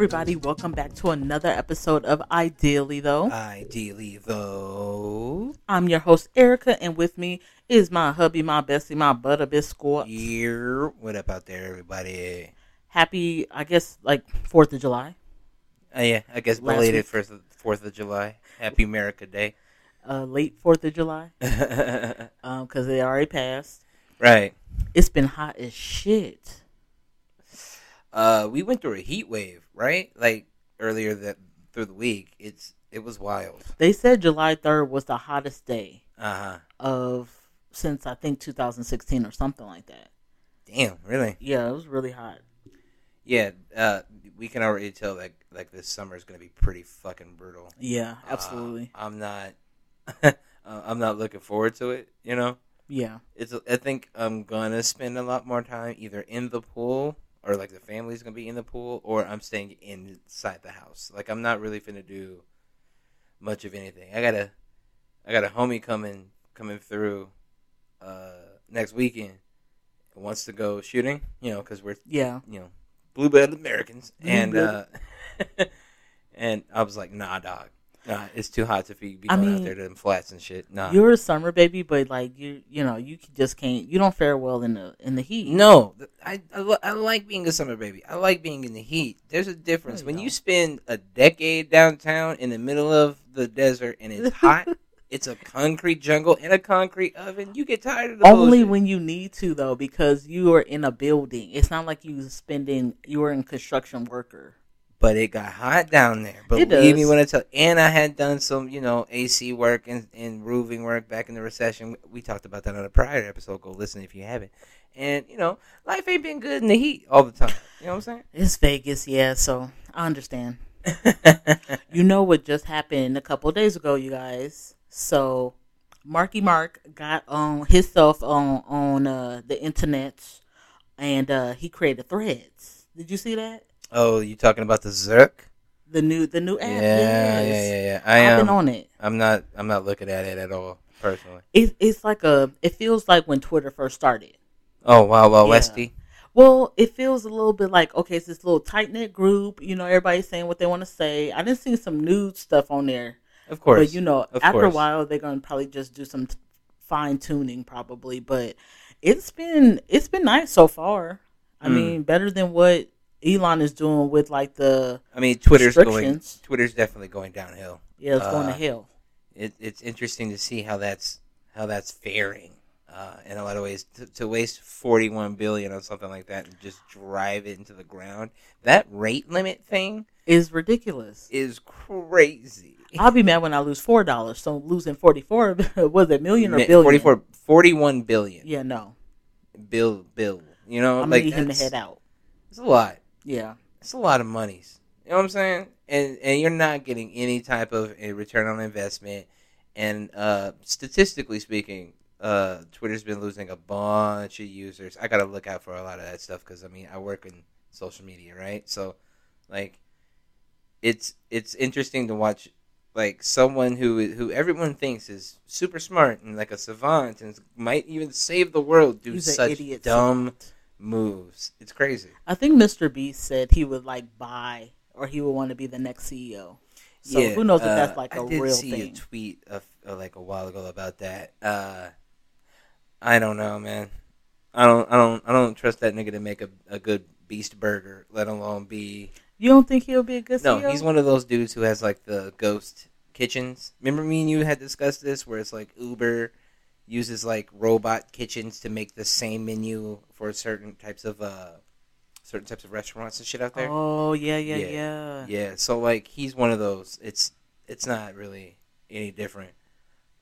everybody. Welcome back to another episode of Ideally, though. Ideally, though. I'm your host, Erica, and with me is my hubby, my bestie, my butter biscuit. Yeah. What up out there, everybody? Happy, I guess, like 4th of July. Uh, yeah, I guess Last belated first Fourth of July. Happy America Day. Uh, late 4th of July, because they already passed. right. It's been hot as shit. Uh, we went through a heat wave, right? Like earlier that through the week. It's it was wild. They said July 3rd was the hottest day Uh huh. of since I think 2016 or something like that. Damn. Really? Yeah, it was really hot. Yeah. Uh, we can already tell that like this summer is gonna be pretty fucking brutal. Yeah, Uh, absolutely. I'm not. uh, I'm not looking forward to it. You know. yeah. it's I think I'm gonna spend a lot more time either in the pool or like the family's gonna be in the pool or I'm staying inside the house. Like I'm not really finna do much of anything. I got a I got a homie coming coming through uh next weekend wants to go shooting, you know, cuz we're Yeah. you know blue blooded Americans and uh and I was like, "Nah, dog. Nah, it's too hot to be, be I going mean, out there to them flats and shit. Nah." You're a summer baby, but like you, you know, you just can't. You don't fare well in the in the heat. No, I, I, I like being a summer baby. I like being in the heat. There's a difference No, you when don't. you spend a decade downtown in the middle of the desert and it's hot. it's a concrete jungle and a concrete oven. You get tired of the Only bullshit. when you need to though, because you are in a building. It's not like you spending. You are in construction worker. But it got hot down there. But Believe me when I tell. And I had done some, you know, AC work and, and roofing work back in the recession. We talked about that on a prior episode. Go listen if you haven't. And you know, life ain't been good in the heat all the time. You know what I'm saying? It's Vegas, yeah. So I understand. You know what just happened a couple days ago, you guys. So Marky Mark got on himself on on uh, the internet, and uh, he created Threads. Did you see that? Oh, you talking about the Zuck? The new the new app. yeah, yes. yeah, yeah. I I've am. been on it. I'm not. I'm not looking at it at all personally. It, it's like a. It feels like when Twitter first started. Oh, wow, wow, Yeah. Westy. Well, it feels a little bit like okay, it's this little tight knit group. You know, everybody's saying what they want to say. I didn't see some nude stuff on there, Of course. but you know, Of after a while, they're gonna probably just do some fine tuning, probably. But it's been it's been nice so far. I Mm. mean, better than what Elon is doing with like the I mean, Twitter's going. Twitter's definitely going downhill. yeah, it's going to Uh, hell. It, it's interesting to see how that's how that's faring. Uh, in a lot of ways, to, to waste forty-one billion on something like that and just drive it into the ground. That rate limit thing Is ridiculous. is crazy. I'll be mad when I lose four dollars. So losing forty four was it million or billion? 44, 41 billion. Yeah, no. Bill, bill. You know, I'm like gonna need him to head out. It's a lot. Yeah. It's a lot of monies. You know what I'm saying? And and you're not getting any type of a return on investment. And uh, statistically speaking, uh, Twitter's been losing a bunch of users. I gotta look out for a lot of that stuff because I mean I work in social media, right? So, like, it's it's interesting to watch like someone who who everyone thinks is super smart and like a savant and might even save the world do He's such dumb savant. Moves. It's crazy. I think Mr. Beast said he would like buy or he would want to be the next CEO. So who knows if uh, that's like a I did real see thing. a tweet of, uh, like a while ago about that. Uh, I don't know, man. I don't, I don't, I don't trust that nigga to make a, a good beast burger, let alone be. You don't think he'll be a good No, CEO? he's one of those dudes who has like the ghost kitchens. Remember me and you had discussed this, where it's like Uber uses like robot kitchens to make the same menu for certain types of uh, certain types of restaurants and shit out there. Oh yeah, yeah, Yeah. yeah. Yeah, so like he's one of those. It's it's not really any different.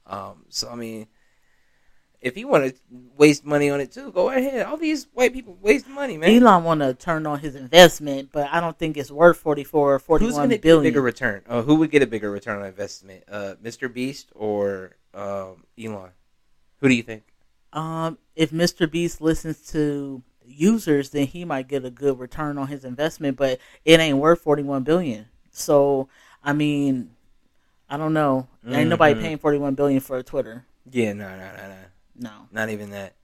Um, so I mean, if you want to waste money on it too, go ahead. All these white people waste money, man. Elon want to turn on his investment, but I don't think it's worth 44 or Who's 41 going to get a bigger return? Oh, who would get a bigger return on investment? Uh, Mr. Beast or um, Elon? Who do you think? Um, if Mr. Beast listens to users, then he might get a good return on his investment, but it ain't worth 41 billion. So, I mean, I don't know. Ain't nobody Mhm. paying 41 billion for a Twitter. Yeah, no, no, no, no, No. not even that.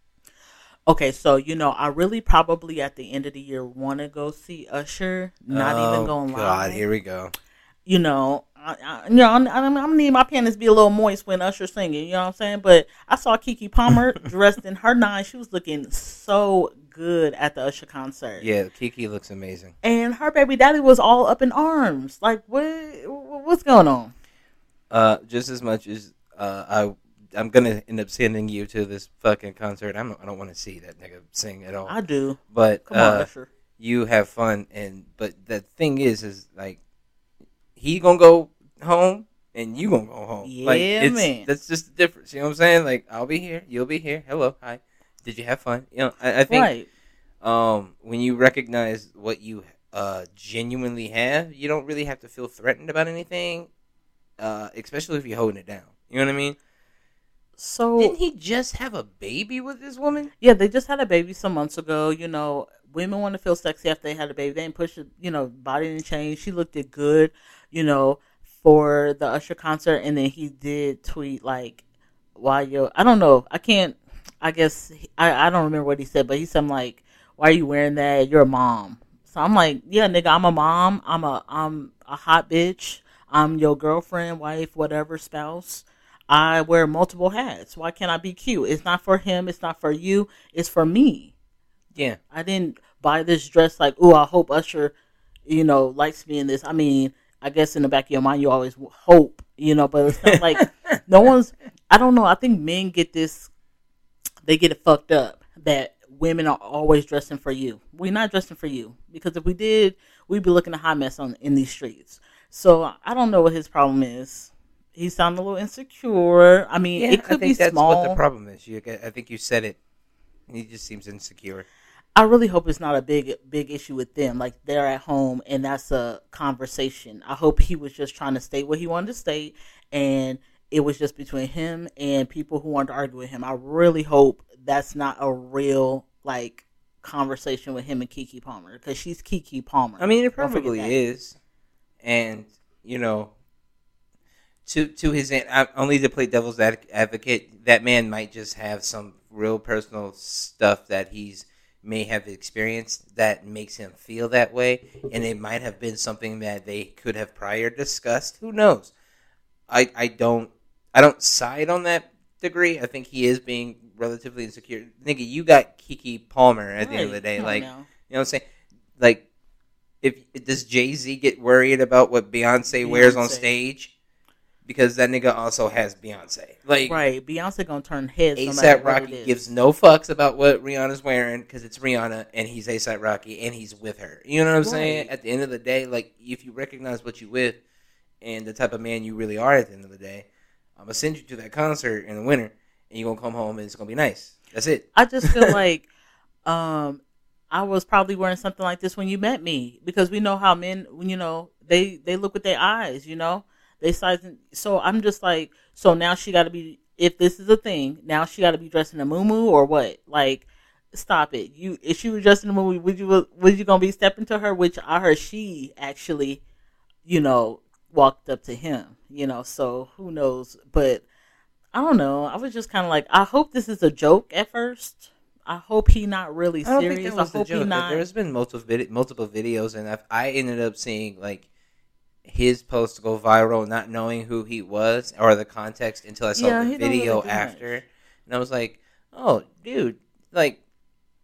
Okay, so you know, I really probably at the end of the year want to go see Usher. Not oh, even going God, live. here we go. You know, I, I, you know, I'm, I'm, I'm need my panties be a little moist when Usher singing. You know what I'm saying? But I saw Keke Palmer dressed in her nine. She was looking so good at the Usher concert. Yeah, Keke looks amazing. And her baby daddy was all up in arms. Like, what? What's going on? Uh, just as much as uh, I, I'm gonna end up sending you to this fucking concert. I'm, I don't want to see that nigga sing at all. I do. but Come on, uh, Usher. you have fun, and but the thing is, is like he gonna go home and you gonna go home. like, Yeah, it's, man. That's just the difference. You know what I'm saying? Like I'll be here, you'll be here. Hello, hi. Did you have fun? You know, I, I think Right. um, when you recognize what you uh, genuinely have, you don't really have to feel threatened about anything, uh, especially if you're holding it down. You know what I mean? So Didn't he just have a baby with this woman? Yeah, they just had a baby some months ago. You know, women want to feel sexy after they had a baby. They didn't push it, you know, body didn't change. She looked it good, you know, for the Usher concert. And then he did tweet, like, why yo?" I don't know. I can't, I guess, I, I don't remember what he said, but he said, like, why are you wearing that? You're a mom. So I'm like, yeah, nigga, I'm a mom. I'm a, I'm a hot bitch. I'm your girlfriend, wife, whatever, spouse. I wear multiple hats. Why can't I be cute? It's not for him. It's not for you. It's for me. Yeah. I didn't buy this dress like, oh, I hope Usher, you know, likes me in this. I mean, I guess in the back of your mind, you always hope, you know, but it's not like no one's. I don't know. I think men get this. They get it fucked up that women are always dressing for you. We're not dressing for you because if we did, we'd be looking a hot mess on in these streets. So I don't know what his problem is. He sounds a little insecure. I mean, Yeah, it could I think be that's small. what the problem is. You, I think you said it. He just seems insecure. I really hope it's not a big big issue with them. Like they're at home and that's a conversation. I hope he was just trying to state what he wanted to state and it was just between him and people who wanted to argue with him. I really hope that's not a real like conversation with him and Keke Palmer because she's Keke Palmer. I mean, it probably is, and you know, to to his end, I- only to play devil's advocate, that man might just have some real personal stuff that he's may have experienced that makes him feel that way, and it might have been something that they could have prior discussed. Who knows? I I don't I don't side on that degree. I think he is being relatively insecure. Nigga, you got Keke Palmer at the end of the day, like. now. You know what I'm saying? Like, if does Jay Z get worried about what Beyonce, wears on stage? Because that nigga also has Beyonce. Like, right, Beyonce gonna turn heads. no ASAP it Rocky gives no fucks about what Rihanna's wearing because it's Rihanna and he's ASAP Rocky and he's with her. You know what I'm saying? At the end of the day, like if you recognize what you with and the type of man you really are at the end of the day, I'm gonna send you to that concert in the winter and you're gonna come home and it's gonna be nice. That's it. I just feel like um I was probably wearing something like this when you met me because we know how men when you know they they look with their eyes, you know. They size so I'm just like so now she got to be if this is a thing, now she got to be dressed in a muumuu or what? Like stop it. You if she was dressed in a muumuu, would you was you to be stepping to her which I heard she actually you know walked up to him, you know. So who knows, but I don't know. I was just kind of like, I hope this is a joke at first. I hope he not really I serious. I the hope he not. There's been multiple vid- multiple videos, and I've, I ended up seeing like his post go viral, not knowing who he was or the context until I saw Yeah, the video really after, and I was like, "Oh, dude, like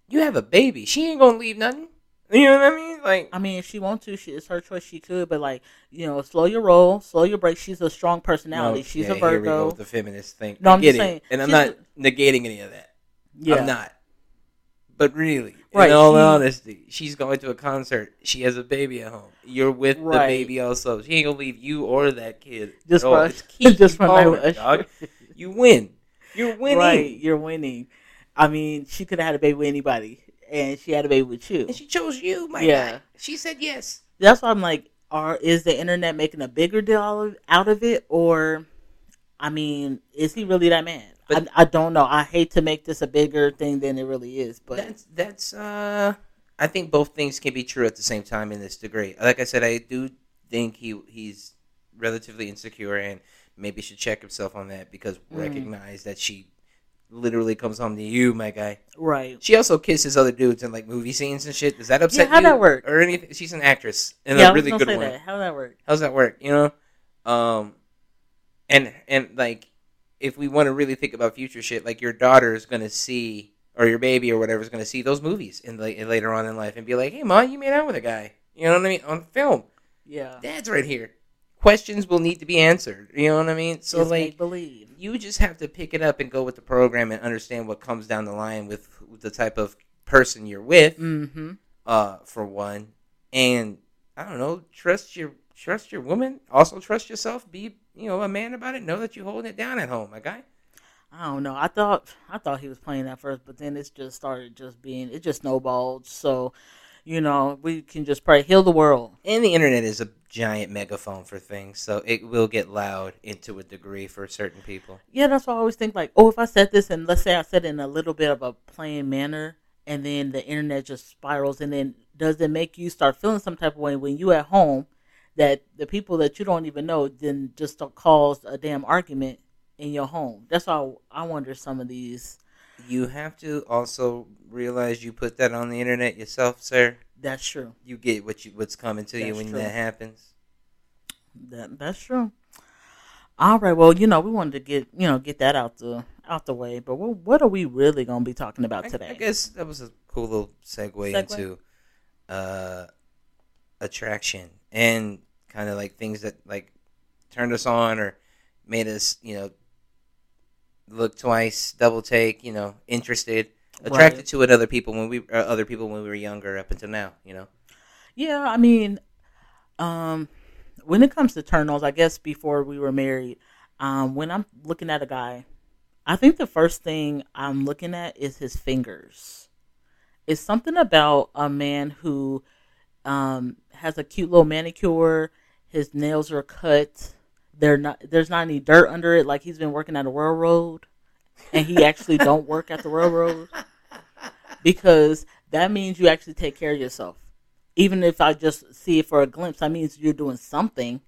you have a baby. She ain't gonna leave nothing." You know what I mean? Like, I mean, if she wants to, she, it's her choice. She could, but like you know, slow your roll, slow your break. She's a strong personality. no, She's yeah, a Here we go Virgo. the feminist thing. No, I'm just it, saying, and I'm not a- negating any of that. Yeah, I'm not. But really, Right, in all she- honesty, she's going to a concert. She has a baby at home. You're with the baby also. She ain't gonna leave you or that kid. Just for- It's just for Palmer, night- dog. You win. You're winning. right. You're winning. I mean, she could have had a baby with anybody, and she had a baby with you. And she chose you, my Yeah. guy. She said yes. That's why I'm like, are is the internet making a bigger deal out of- out of it, or, I mean, is he really that man? But- I, I don't know. I hate to make this a bigger thing than it really is, but That's that's uh I think both things can be true at the same time in this degree. Like I said, I do think he he's relatively insecure and maybe should check himself on that because Mm. recognize that she literally comes home to you, my guy. Right. She also kisses other dudes in like movie scenes and shit. Does that upset how'd you? that work? Or anything? She's an actress and yeah, a really good one. that. How did that work? How's that work? You know, um, and and like if we want to really think about future shit, like your daughter is gonna see or your baby or whatever is gonna see those movies in like later on in life and be like, hey, mom, you made out with a guy. You know what I mean on film. Yeah. Dad's right here. Questions will need to be answered. You know what I mean? So It's like believe. you just have to pick it up and go with the program and understand what comes down the line with, with the type of person you're with Mm-hmm. uh for one and i don't know trust your trust your woman also trust yourself be you know a man about it know that you're holding it down at home my guy I don't know. I thought I thought he was playing that first, but then it's just started just being it just snowballed. So, you know, we can just pray heal the world. and the internet is a giant megaphone for things so it will get loud into a degree for certain people Yeah, that's why I always think like, oh, if I said this and let's say I said it in a little bit of a plain manner, and then the internet just spirals, and then does it make you start feeling some type of way when you at home that the people that you don't even know then just don't cause a damn argument in your home? That's why I wonder some of these. you have to also realize you put that on the internet yourself sir That's true. you get what you what's coming to you when true. that happens That that's true. All right. Well, you know, we wanted to get you know get that out the out the way, but what what are we really going to be talking about I, today? I guess that was a cool little segue, Segue? into uh, attraction and kind of like things that like turned us on or made us, you know, look twice, double take, you know, interested, attracted Right. to it other people when we uh, other people when we were younger up until now, you know. Yeah, I mean, um, when it comes to turn-ons, I guess before we were married, um, when I'm looking at a guy, I think the first thing I'm looking at is his fingers. It's something about a man who um, has a cute little manicure. His nails are cut. They're not. There's not any dirt under it, like he's been working at a railroad, and he actually don't work at the railroad because that means you actually take care of yourself. Even if I just see it for a glimpse, that means you're doing something,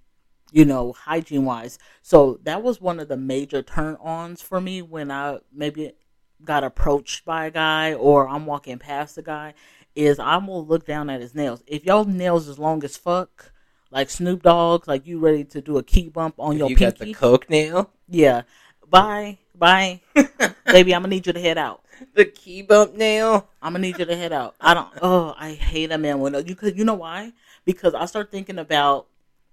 you know, hygiene wise. So that was one of the major turn ons for me when I maybe got approached by a guy or I'm walking past a guy. Is I'm gonna look down at his nails. If your nails is long as fuck, like Snoop Dogg, like you ready to do a key bump on If your you got pinky, the coke nail, yeah. Bye, bye, baby. I'm gonna need you to head out. the key bump nail. I'm gonna need you to head out. I don't. Oh, I hate a man when uh, you could. You know why? Because I start thinking about,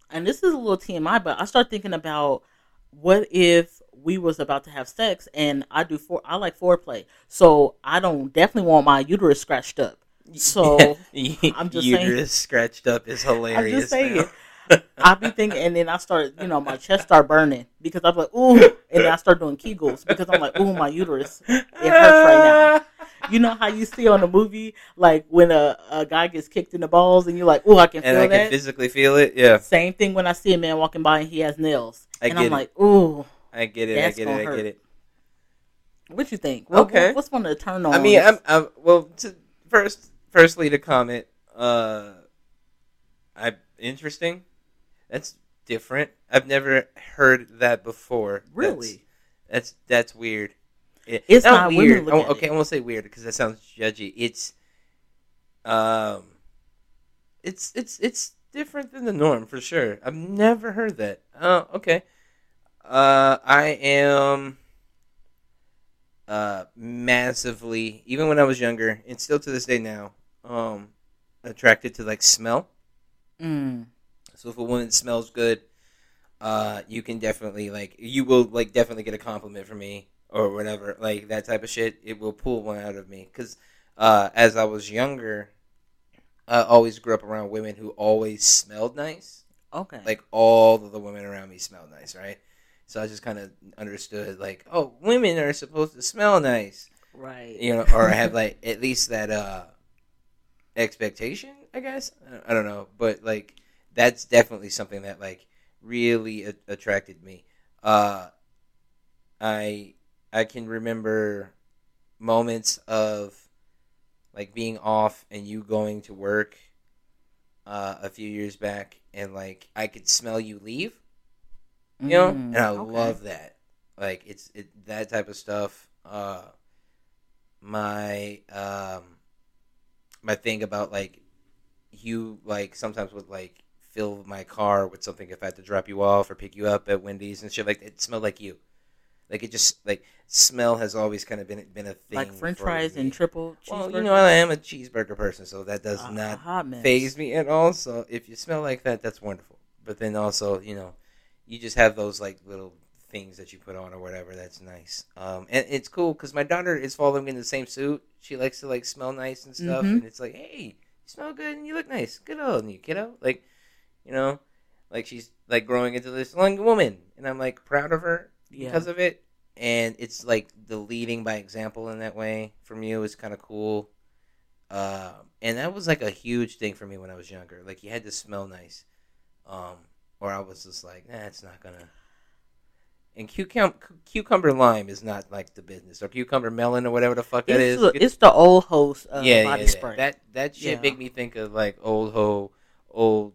and this is a little TMI, but I start thinking about what if we was about to have sex and I do for I like foreplay, so I don't definitely want my uterus scratched up. So I'm just saying- uterus scratched up is hilarious. I'm just saying. now. I be thinking, and then I start, you know, my chest start burning because I'm like, ooh, and then I start doing Kegels because I'm like, ooh, my uterus, it hurts right now. You know how you see on a movie, like when a, a guy gets kicked in the balls, and you're like, ooh, I can and feel I that. can physically feel it. Yeah, Same thing when I see a man walking by and he has nails, I and get I'm it. like, ooh, I get it. That's I get it. I hurt. get it. what you think? What, Okay. what- what's one of the turn ons? I mean, I'm, I'm well. To, first, firstly, to comment, uh, I interesting. That's different. I've never heard that before. really. That's that's, that's weird. It- It's not women weird. Oh, okay, it. I won't say weird because that sounds judgy. It's um, it's it's it's different than the norm for sure. I've never heard that. Oh, okay. Uh, I am uh massively even when I was younger and still to this day now um attracted to like smell. Mm. So if a woman smells good, uh, you can definitely like you will like definitely get a compliment from me or whatever, like that type of shit. It will pull one out of me because uh, as I was younger, I always grew up around women who always smelled nice. Okay. Like all of the women around me smelled nice, right? So I just kind of understood like, oh, women are supposed to smell nice, right. you know, or have like at least that uh expectation, I guess. I- don't know, but like that's definitely something that like really a- attracted me. Uh I I can remember moments of like being off and you going to work uh, a few years back and like I could smell you leave, you know, Mm, and I okay. love that. Like it's it that type of stuff. uh, my um, my thing about like you like sometimes would like fill my car with something if I had to drop you off or pick you up at Wendy's and shit like it smelled like you. Like it just like smell has always kind of been been a thing. Like French for fries me. and triple Well, you know I am a cheeseburger person, so that does A- a not hot phase me at all. So if you smell like that, that's wonderful. But then also, you know, you just have those like little things that you put on or whatever. That's nice. Um, and it's cool because my daughter is following me in the same suit. She likes to like smell nice and stuff, Mhm. and it's like, hey, you smell good and you look nice. Good on you, kiddo. Like, you know, like she's like growing into this young woman, and I'm like proud of her Yeah. because of it. And it's like the leading by example in that way from you is kind of cool. Um, and that was like a huge thing for me when I was younger. Like you had to smell nice, um, or I was just like, nah, it's not gonna. And cucum- cucumber lime is not like the business, or cucumber melon, or whatever the fuck it's, is. the, it's the old host uh, yeah, body yeah, yeah. spray. That that shit Yeah. make me think of like old ho, old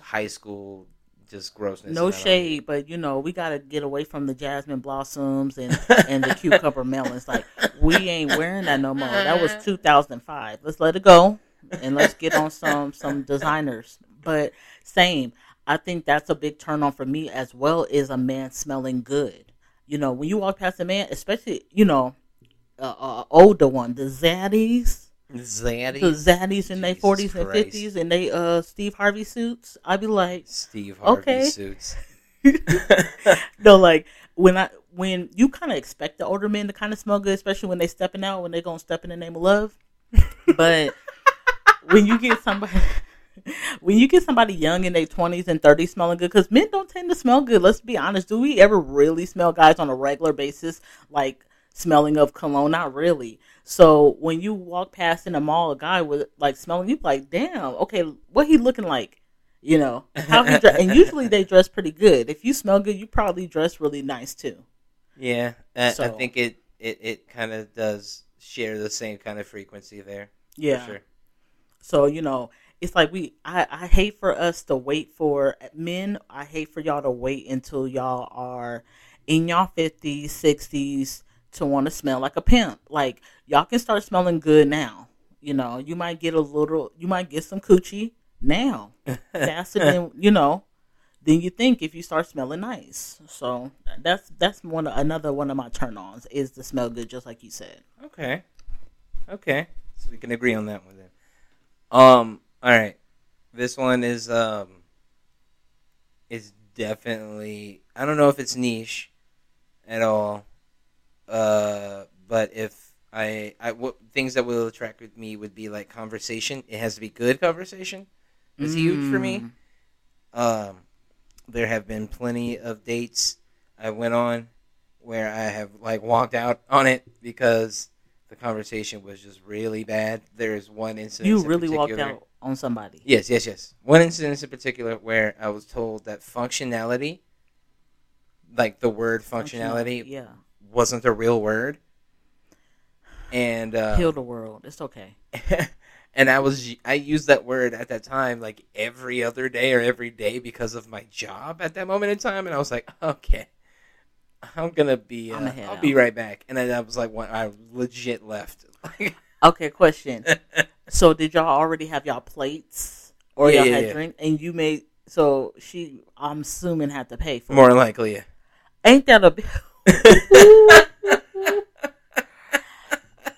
high school, just grossness. no shade, but you know we gotta get away from the jasmine blossoms and and the cucumber melons. Like we ain't wearing that no more. That was 2005. Let's let it go and let's get on some some designers. But same, I think that's a big turn on for me as well. Is a man smelling good? You know, when you walk past a man, especially you know, uh, uh, older one, the zaddies. Zaddy, The zaddies in their Jesus forties and Christ. fifties, and they uh Steve Harvey suits. I'd be like, Steve Harvey Okay. suits. no, like when I when you kind of expect the older men to kind of smell good, especially when they stepping out when they gonna step in the name of love. but when you get somebody. When you get somebody young in their twenties and thirties smelling good, because men don't tend to smell good. Let's be honest. Do we ever really smell guys on a regular basis, like smelling of cologne? Not really. So when you walk past in a mall, a guy with like smelling, you like, damn, okay, what he looking like? You know how he dress, and usually they dress pretty good. If you smell good, you probably dress really nice too. Yeah, I, I think it it, it kind of does share the same kind of frequency there. Yeah. for sure. So you know, it's like we. I I hate for us to wait for men. I hate for y'all to wait until y'all are in y'all fifties, sixties to want to smell like a pimp. Like y'all can start smelling good now. You know, you might get a little. You might get some coochie now faster than you know than you think if you start smelling nice. So that's that's one another one of my turn ons is to smell good, just like you said. Okay. Okay. So we can agree on that one then. Um. All right. This one is um. Is definitely. I don't know if it's niche, at all. Uh. But if I, I what things that will attract with me would be like conversation. It has to be good conversation. It's huge for me. Mm. Um, there have been plenty of dates I went on where I have like walked out on it because the conversation was just really bad. There is one incident. You really walked out on somebody. Yes, yes, yes. One incident in particular where I was told that functionality, like the word functionality, Yeah. wasn't a real word, and uh, Heal the world. It's okay. and I was I used that word at that time like every other day or every day because of my job at that moment in time, and I was like, okay, I'm gonna be, uh, I'm I'll out. be right back, and then I was like, when I legit left. Okay, question. so did y'all already have y'all plates or Yeah, y'all yeah, had yeah. drink and you made so she I'm assuming had to pay for More it. likely, yeah. Ain't that a bitch?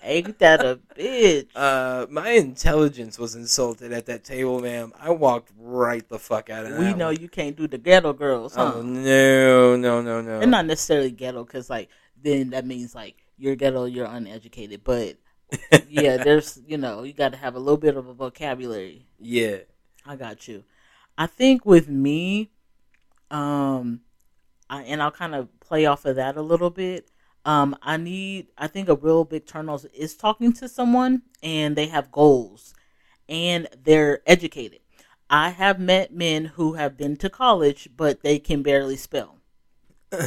ain't that a bitch? uh, my intelligence was insulted at that table, ma'am. I walked right the fuck out of we know one. you can't do the ghetto girls, huh? Oh no, no, no, no. and not necessarily ghetto because like then that means like you're ghetto, you're uneducated, but yeah, there's you know you got to have a little bit of a vocabulary. yeah. I got you. I think with me, um, I, and I'll kind of play off of that a little bit. Um, I need, I think a real big turn on is talking to someone and they have goals and they're educated. I have met men who have been to college, but they can barely spell.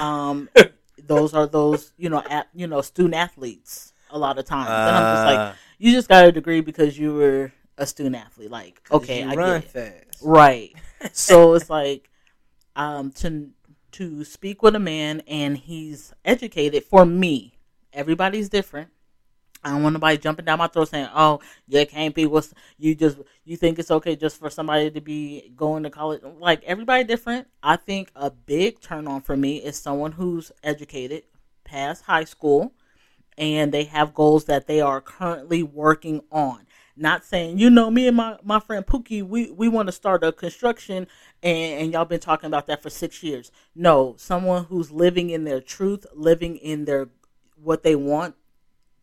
Um, those are those, you know, at, you know, student athletes a lot of times. and I'm just like, Uh, you just got a degree because you were a student athlete. Like, okay, I run get it. fast. Right. so it's like um to to speak with a man and he's educated for me. everybody's different. I don't want nobody jumping down my throat saying, "Oh, you can't be what's you just you think it's okay just for somebody to be going to college." Like everybody different. I think a big turn on for me is someone who's educated, past high school, and they have goals that they are currently working on. Not saying, you know, me and my, my friend Pookie, we, we want to start a construction and, and y'all been talking about that for six years. No, someone who's living in their truth, living in their what they want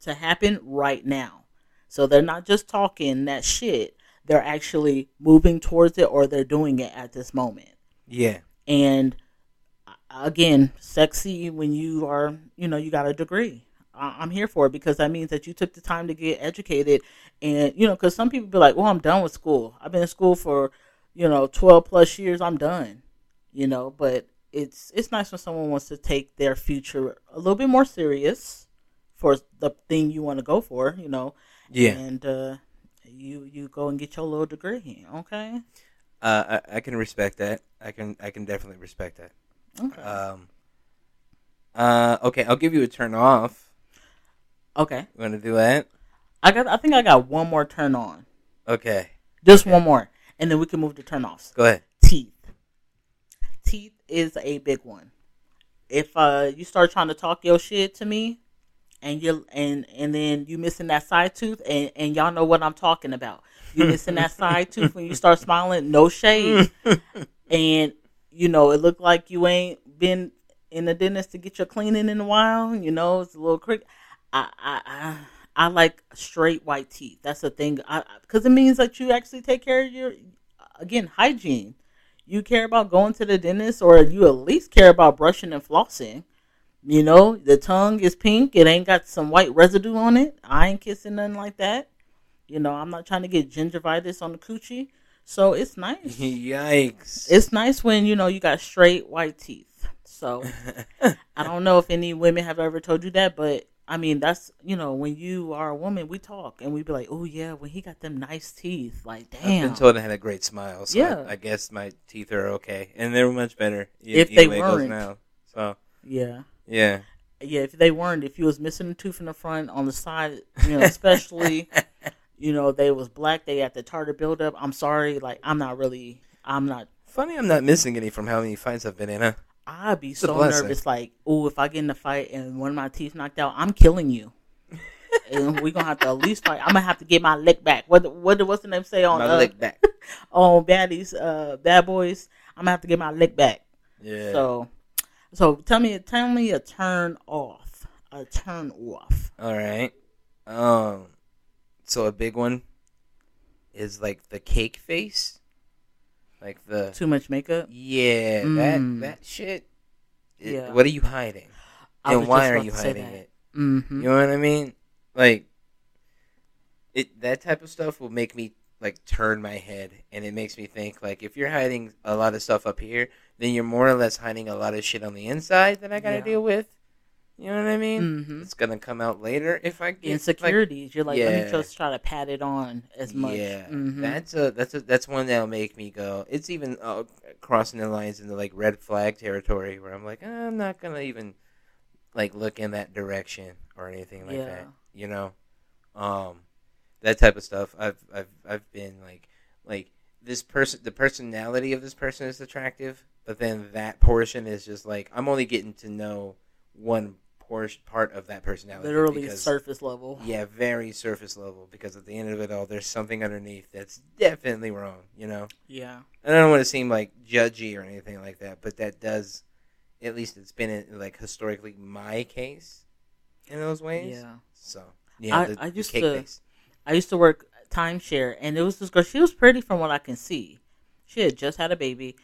to happen right now. So they're not just talking that shit. They're actually moving towards it or they're doing it at this moment. Yeah. And again, sexy when you are, you know, you got a degree. I'm here for it because that means that you took the time to get educated. And, you know, because some people be like, well, I'm done with school. I've been in school for, you know, 12 plus years. I'm done, you know, but it's it's nice when someone wants to take their future a little bit more serious for the thing you want to go for, you know. Yeah. And uh, you you go and get your little degree, okay? Uh, I, I can respect that. I can I can definitely respect that. Okay. Um. Uh. Okay. I'll give you a turn off. Okay. You want to do that? I got I think I got one more turn on. Okay. Just one more. And then we can move to turn offs. Go ahead. Teeth. Teeth is a big one. If uh you start trying to talk your shit to me and you and and then you missing that side tooth and, and y'all know what I'm talking about. You missing that side tooth when you start smiling, no shade. and you know, it looked like you ain't been in the dentist to get your cleaning in a while, you know, it's a little crick. I I I I like straight white teeth. That's the thing. Because it means that you actually take care of your again hygiene. You care about going to the dentist, or you at least care about brushing and flossing. You know, the tongue is pink. It ain't got some white residue on it. I ain't kissing nothing like that. You know, I'm not trying to get gingivitis on the coochie. So it's nice. Yikes. It's nice when you know you got straight white teeth. So I don't know if any women have ever told you that, but I mean that's you know when you are a woman, we talk and we be like, oh yeah, when he got them nice teeth, like damn. I've been told I had a great smile, so Yeah. I, I guess my teeth are okay, and they're much better If they way it goes weren't. now. So yeah, yeah, yeah. If they weren't, if you was missing a tooth in the front, on the side, you know, especially, you know, they was black, they had the tartar buildup. I'm sorry, like I'm not really, I'm not. funny. I'm not missing any from how many fights I've been in. Huh? I'd be a so nervous, like, oh, if I get in a fight and one of my teeth knocked out, I'm killing you. and we're gonna have to at least fight. I'm gonna have to get my lick back. What what what's the name say on My uh, lick back. on baddies uh bad boys? I'm gonna have to get my lick back. Yeah. So so tell me tell me a turn off. A turn off. All right. Um. So a big one is like the cake face, like the Too much makeup. yeah Mm. that that shit. It- Yeah. What are you hiding? I and why are you hiding it? Mm-hmm. You know what I mean? Like it that type of stuff will make me like turn my head and it makes me think like if you're hiding a lot of stuff up here, then you're more or less hiding a lot of shit on the inside that I got to Yeah. deal with. You know what I mean? Mm-hmm. It's going to come out later if I get like, Insecurities. You're like, let me just try to pat it on as much. Yeah, Mhm. that's a that's a that's one that'll make me go. It's even uh, crossing the lines into like red flag territory where I'm like, "Eh, I'm not gonna even like look in that direction or anything like Yeah. that. You know, um, that type of stuff. I've I've I've been like like this person. The personality of this person is attractive, but then that portion is just like I'm only getting to know one part of that personality. literally because- surface level. yeah, very surface level because at the end of it all, there's something underneath that's definitely wrong, you know? Yeah. And I don't want to seem like judgy or anything like that, but that does, at least it's been in, like historically my case in those ways. Yeah. So, yeah, I- the, I used cake to- face. I used to work timeshare, and it was this girl. She was pretty from what I can see. She had just had a baby.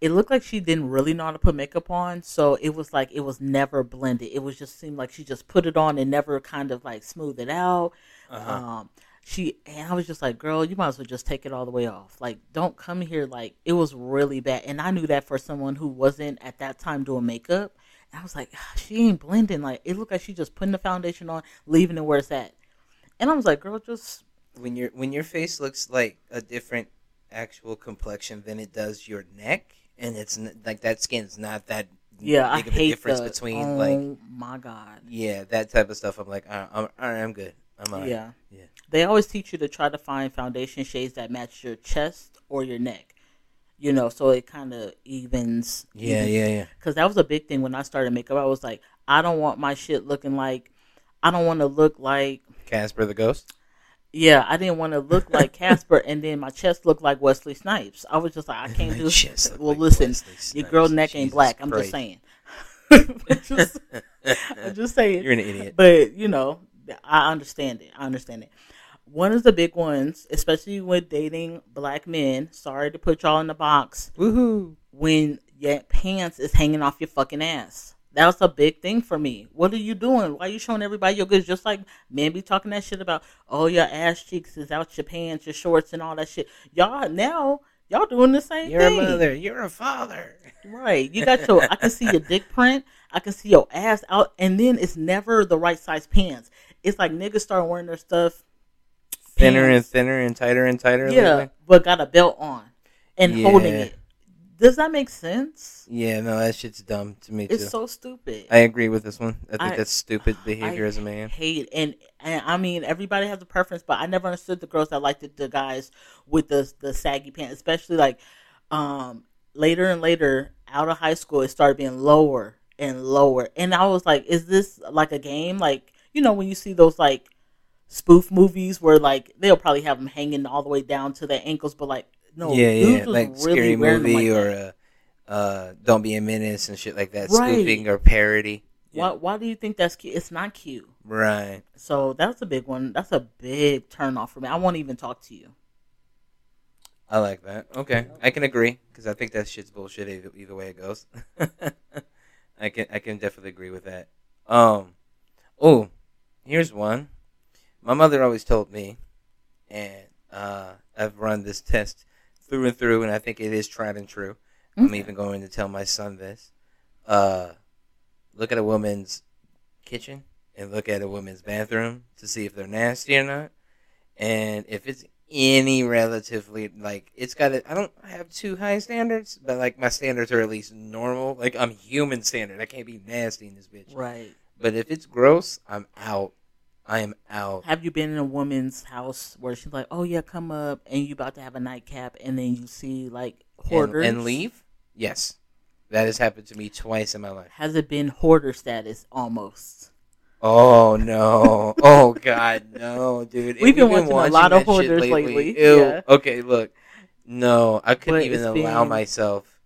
It looked like she didn't really know how to put makeup on, so it was like it was never blended. It was just seemed like she just put it on and never kind of like smoothed it out. Uh-huh. Um, she and I was just like, girl, you might as well just take it all the way off. Like, don't come here. Like, it was really bad, and I knew that for someone who wasn't at that time doing makeup. And I was like, "Ah, she ain't blending. Like, it looked like she just putting the foundation on, leaving it where it's at. And I was like, girl, just when your when your face looks like a different actual complexion than it does your neck, and it's n- like that skin's not that Yeah, I make of a hate difference the, between oh like my god. yeah that type of stuff. I'm like, all right, I'm, all right, I'm good. I'm all right. Yeah. Yeah. They always teach you to try to find foundation shades that match your chest or your neck. You know, so it kind of evens. Yeah, yeah, yeah. Because that was a big thing when I started makeup. I was like, I don't want my shit looking like. I don't want to look like. Casper the Ghost. Yeah, I didn't want to look like Casper, and then my chest looked like Wesley Snipes. I was just like, I can't do. looked Well, like listen, your girl neck ain't black. I'm just saying. Just, I'm just saying. You're an idiot. But you know, I understand it. I understand it. One of the big ones, especially with dating black men. Sorry to put y'all in the box. Woohoo! When your pants is hanging off your fucking ass. That was a big thing for me. What are you doing? Why are you showing everybody your goods? Just like men be talking that shit about, oh, your ass cheeks is out your pants, your shorts, and all that shit. Y'all now, y'all doing the same thing. You're a mother. You're a father. Right. You got your I can see your dick print. I can see your ass out and then it's never the right size pants. It's like niggas start wearing their stuff Thinner and thinner and tighter and tighter. Yeah, lately? but got a belt on and holding it. Does that make sense? Yeah, no, that shit's dumb to me too. It's so stupid. I agree with this one. I think I- that's stupid behavior I as a man. hate and, and I mean everybody has a preference, but I never understood the girls that liked the, the guys with the the saggy pants, especially like um later and later out of high school it started being lower and lower. And I was like, is this like a game? Like, you know, when you see those like spoof movies where like they'll probably have them hanging all the way down to their ankles, but like no, yeah, yeah, like really scary movie like or uh, uh, Don't Be a Menace and shit like that. Right. Spoofing or parody. Why why do you think that's cute? It's not cute. Right. So that's a big one. That's a big turn off for me. I won't even talk to you. I like that. Okay, I can agree because I think that shit's bullshit either, either way it goes. I can I can definitely agree with that. Um, oh, here's one. My mother always told me, and uh, I've run this test through and through, and I think it is tried and true. I'm even going to tell my son this. Uh, look at a woman's kitchen and look at a woman's bathroom to see if they're nasty or not. And if it's any relatively like it's got to I don't have too high standards, but like my standards are at least normal. Like I'm human standard. I can't be nasty in this bitch. Right. But if it's gross, I'm out. I am out. Have you been in a woman's house where she's like, "Oh yeah, come up," and you about to have a nightcap, and then you see like And, hoarders and leave? Yes. That has happened to me twice in my life. Has it been hoarder status almost? Oh no! Oh god, no, dude! We've been you watching a lot of hoarders lately, Ew. yeah. Okay, look. No, I couldn't But even allow been- myself.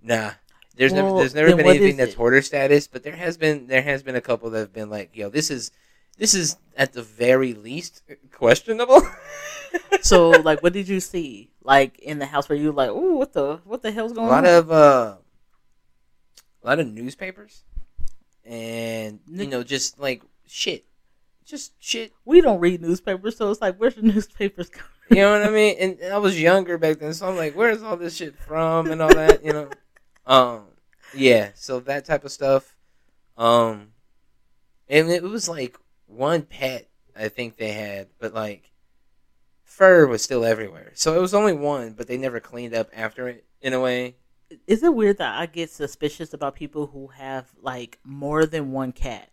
Nah. There's Well, never there's never been anything that's it? hoarder status, but there has been there has been a couple that have been like, yo, this is this is at the very least questionable. So like, what did you see like in the house where you like, oh, what the what the hell's going on? a lot on?" of uh a lot of newspapers and you know just like shit. Just shit we don't read newspapers, so it's like, where's the newspapers coming? You know what I mean? And I was younger back then, so I'm like, where's all this shit from and all that, you know? Um, yeah, so that type of stuff. Um, and it was like one pet I think they had, but like fur was still everywhere. So it was only one, but they never cleaned up after it in a way. Is it weird that I get suspicious about people who have like more than one cat?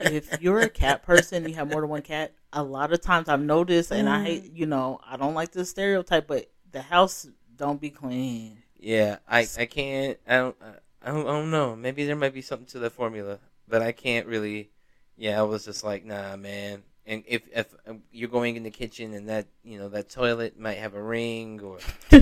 if you're a cat person, you have more than one cat. A lot of times I've noticed, and I hate, you know, I don't like the stereotype, but the house don't be clean. yeah, I I can't. I don't. I don't, I don't know. Maybe there might be something to the formula, but I can't really. Yeah, I was just like, nah, man. And if if um, you're going in the kitchen and that you know that toilet might have a ring or you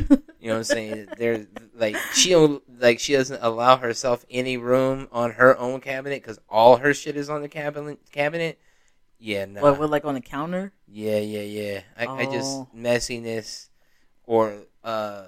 know what I'm saying, there like she don't like she doesn't allow herself any room on her own cabinet because all her shit is on the cabinet cabinet. Yeah, nah. What, what, like on the counter? Yeah, yeah, yeah. I, I Oh. just messiness or uh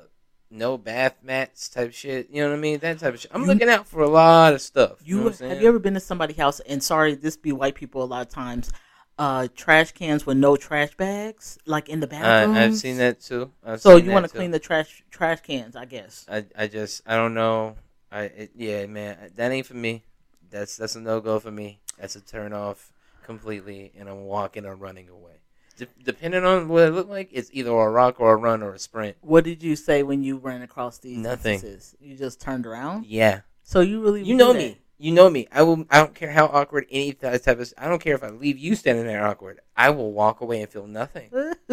no bath mats type shit. You know what I mean? That type of shit. I'm You- looking out for a lot of stuff. You, You know have you ever been to somebody's house and sorry, this be white people a lot of times. Uh, trash cans with no trash bags, like in the bathroom. I, I've seen that too. I've So you want to clean the trash trash cans, I guess. I I just I don't know. I it, yeah man that ain't for me. That's that's a no go for me. That's a turn off completely, and I'm walking or running away. De- depending on what it looked like, it's either a rock or a run or a sprint. What did you say when you ran across these Nothing. instances? You just turned around. Yeah, So you really you know do me. You know me. I will. I don't care how awkward any type of. I don't care if I leave you standing there awkward. I will walk away and feel nothing.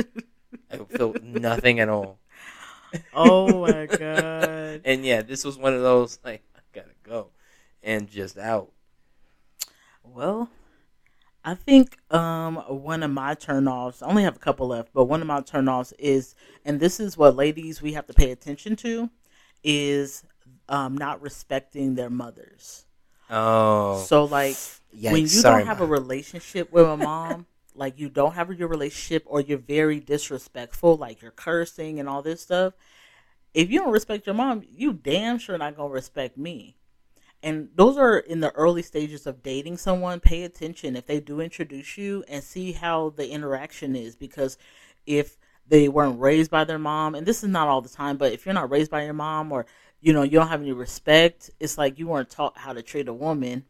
I will feel nothing at all. oh my god. And yeah, this was one of those like I gotta go, and just out. Well, I think um one of my turnoffs. I only have a couple left, but one of my turnoffs is, and this is what ladies we have to pay attention to, is um not respecting their mothers. Oh, So like yikes, when you sorry, don't have a relationship with a mom, like you don't have your relationship or you're very disrespectful, like you're cursing and all this stuff. If you don't respect your mom, you damn sure not gonna respect me. And those are in the early stages of dating someone. Pay attention if they do introduce you and see how the interaction is because if they weren't raised by their mom, and this is not all the time, but if you're not raised by your mom or you know you don't have any respect, it's like you weren't taught how to treat a woman.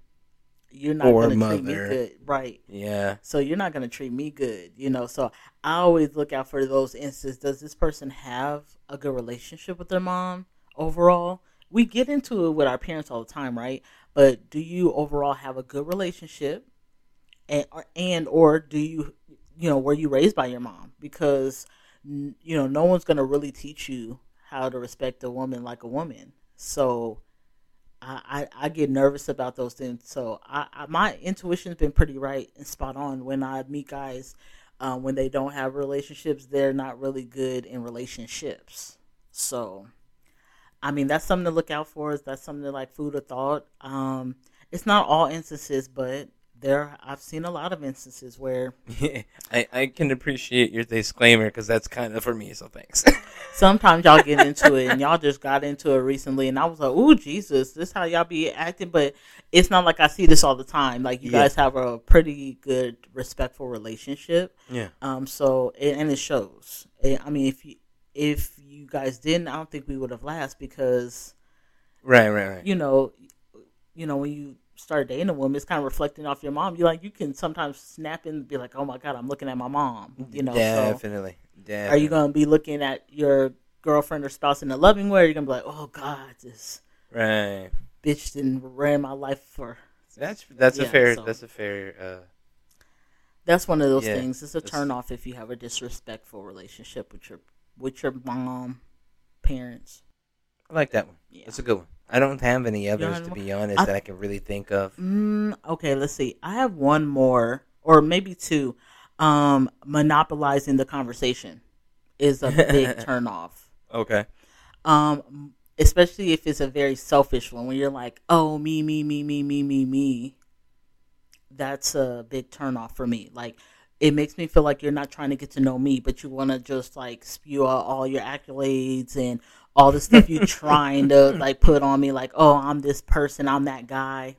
You're not going to treat me good, right? yeah, So you're not going to treat me good, you know. So I always look out for those instances. Does this person have a good relationship with their mom overall? We get into it with our parents all the time, right? But do you overall have a good relationship? And or, and or do you you know were you raised by your mom? Because you know no one's to really teach you how to respect a woman like a woman. So I, I, I get nervous about those things. So I, I my intuition's been pretty right and spot on when I meet guys uh, when they don't have relationships. They're not really good in relationships. So I mean that's something to look out for. Is that's something to like food of thought. Um, it's not all instances, but there I've seen a lot of instances where I I can appreciate your disclaimer because that's kind of for me. So thanks. sometimes y'all get into it and y'all just got into it recently and I was like, "Ooh, Jesus, this how y'all be acting." But it's not like I see this all the time. Like you Yeah. guys have a pretty good, respectful relationship. yeah, Um, so and and it shows. I mean, if you if you guys didn't, I don't think we would have last because right, right, right. you know, you know when you start dating a woman, it's kind of reflecting off your mom. You like you can sometimes snap and be like, "Oh my God, I'm looking at my mom." You know, so definitely, definitely. are you gonna be looking at your girlfriend or spouse in a loving way? Or are you gonna be like, "Oh God, this right? bitch didn't ran my life for"? That's that's a fair so- that's a fair uh That's one of those Yeah, things. It's a turn off if you have a disrespectful relationship with your with your mom, parents. I like that one. Yeah. That's a good one. I don't have any others have to be honest I- that I can really think of. Mm, okay, let's see. I have one more, or maybe two. Um, monopolizing the conversation is a big turn off. Okay. Um, especially if it's a very selfish one, when you're like, "Oh, me, me, me, me, me, me, me." That's a big turn off for me. Like, it makes me feel like you're not trying to get to know me, but you want to just like spew out all your accolades and all the stuff you're trying to like put on me. Like, oh, I'm this person, I'm that guy.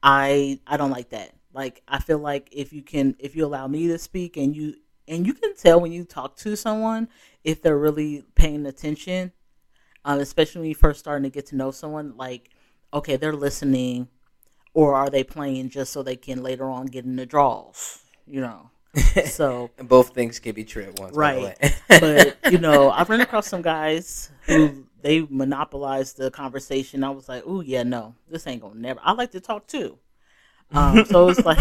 I I don't like that. Like, I feel like if you can, if you allow me to speak, and you and you can tell when you talk to someone if they're really paying attention um, especially when you first starting to get to know someone like okay they're listening or are they playing just so they can later on get in the draws you know so And both things can be true at once. Right. but you know i've run across some guys who they monopolized the conversation. I was like oh yeah no this ain't gonna never i like to talk too. Um, so it's like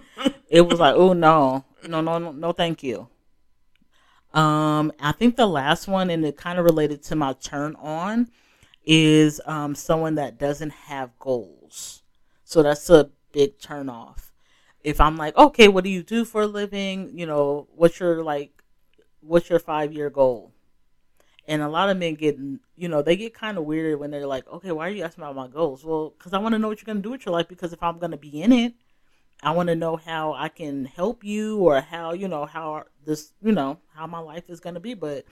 it was like oh no no no no no thank you. Um i think the last one and it kind of related to my turn on is um someone that doesn't have goals. So that's a big turn off if i'm like okay what do you do for a living? You know what's your like what's your five year goal? And a lot of men get you know they get kind of weird when they're like okay why are you asking about my goals? Well because i want to know what you're going to do with your life because if i'm going to be in it i want to know how i can help you or how you know how this you know how my life is going to be. But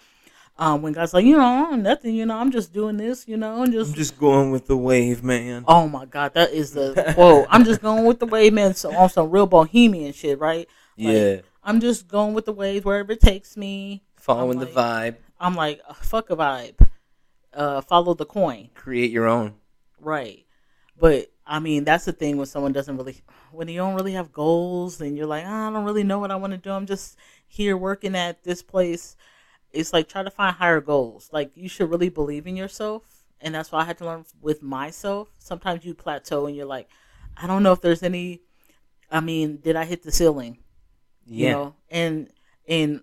um, when guys like you know nothing you know i'm just doing this you know and just, I'm just going with the wave, man. oh my god that is the quote i'm just going with the wave man so on some real bohemian shit right yeah. i'm just going with the waves wherever it takes me Following I'm the vibe. i'm like uh, fuck a vibe uh follow the coin Create your own. Right. But I mean, that's the thing when someone doesn't really, when you don't really have goals and you're like, "Ah, I don't really know what I want to do. I'm just here working at this place. It's like try to find higher goals. Like you should really believe in yourself. And that's why I had to learn with myself. Sometimes you plateau and you're like, I don't know if there's any, I mean, did I hit the ceiling? You Yeah. know, and in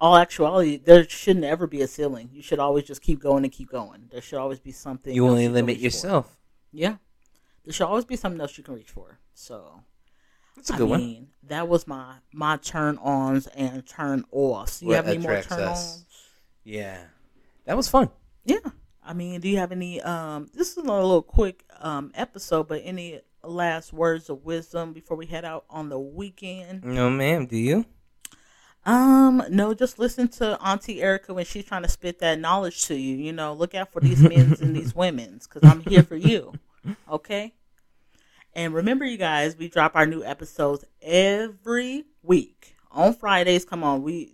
all actuality, there shouldn't ever be a ceiling. You should always just keep going and keep going. There should always be something. you only can limit reach for. yourself. Yeah. There should always be something else you can reach for. So That's a I good one. mean, that was my my turn ons and turn offs. You What have any more turn ons? Yeah. That was fun. Yeah. I mean, do you have any um this is a little quick um episode, but any last words of wisdom before we head out on the weekend? No, ma'am. Do you? Um, no, just listen to Auntie Erica when she's trying to spit that knowledge to you. You know, look out for these men's and these women's because I'm here for you. Okay. And remember, you guys, we drop our new episodes every week on Fridays. Come on, we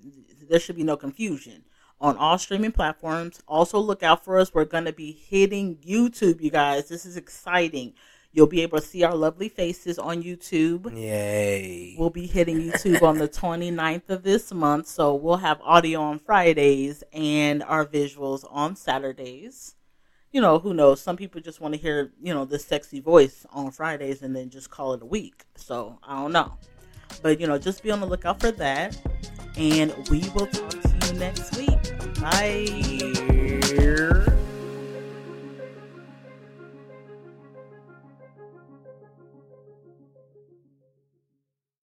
there should be no confusion on all streaming platforms. Also, look out for us. We're gonna be hitting YouTube, you guys. This is exciting. You'll be able to see our lovely faces on YouTube. Yay. We'll be hitting YouTube on the 29th of this month. So we'll have audio on Fridays and our visuals on Saturdays. You know, who knows? Some people just want to hear, you know, the sexy voice on Fridays and then just call it a week. So I don't know. But, you know, just be on the lookout for that. And we will talk to you next week. Bye.